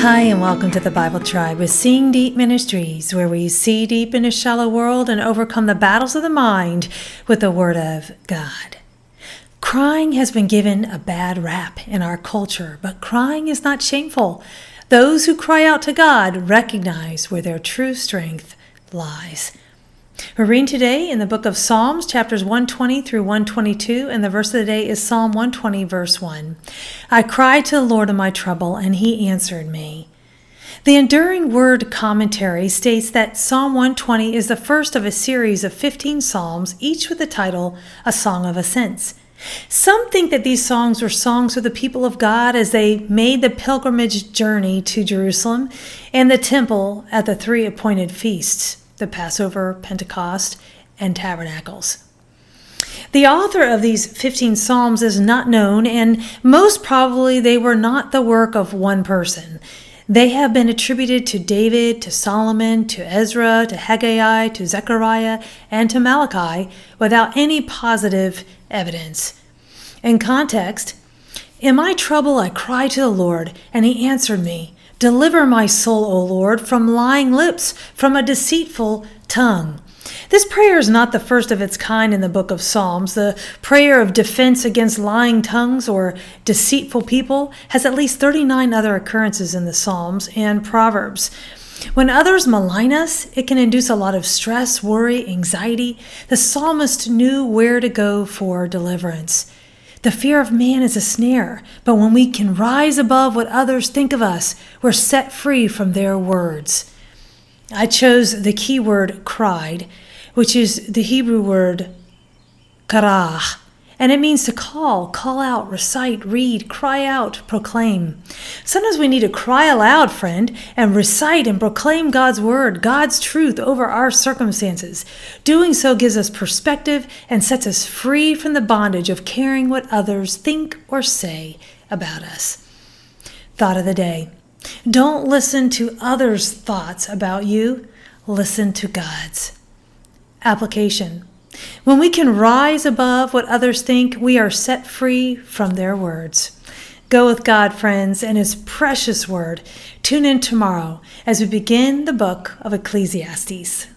Hi, and welcome to the Bible Tribe with Seeing Deep Ministries, where we see deep in a shallow world and overcome the battles of the mind with the Word of God. Crying has been given a bad rap in our culture, but crying is not shameful. Those who cry out to God recognize where their true strength lies. We're reading today in the book of Psalms, chapters 120 through 122, and the verse of the day is Psalm 120, verse 1. I cried to the Lord in my trouble, and he answered me. The Enduring Word commentary states that Psalm 120 is the first of a series of 15 psalms, each with the title A Song of Ascents. Some think that these songs were songs for the people of God as they made the pilgrimage journey to Jerusalem and the temple at the three appointed feasts the Passover, Pentecost, and Tabernacles. The author of these 15 Psalms is not known, and most probably they were not the work of one person. They have been attributed to David, to Solomon, to Ezra, to Haggai, to Zechariah, and to Malachi without any positive evidence. In context, in my trouble I cried to the Lord, and he answered me. Deliver my soul, O Lord, from lying lips, from a deceitful tongue. This prayer is not the first of its kind in the book of Psalms. The prayer of defense against lying tongues or deceitful people has at least 39 other occurrences in the Psalms and Proverbs. When others malign us, it can induce a lot of stress, worry, anxiety. The psalmist knew where to go for deliverance. The fear of man is a snare, but when we can rise above what others think of us, we're set free from their words. I chose the key word cried, which is the Hebrew word karah, and it means to call, call out, recite, read, cry out, proclaim. Sometimes we need to cry aloud, friend, and recite and proclaim God's word, God's truth over our circumstances. Doing so gives us perspective and sets us free from the bondage of caring what others think or say about us. Thought of the day. Don't listen to others' thoughts about you. Listen to God's. Application. When we can rise above what others think, we are set free from their words. Go with God, friends, and His precious word. Tune in tomorrow as we begin the book of Ecclesiastes.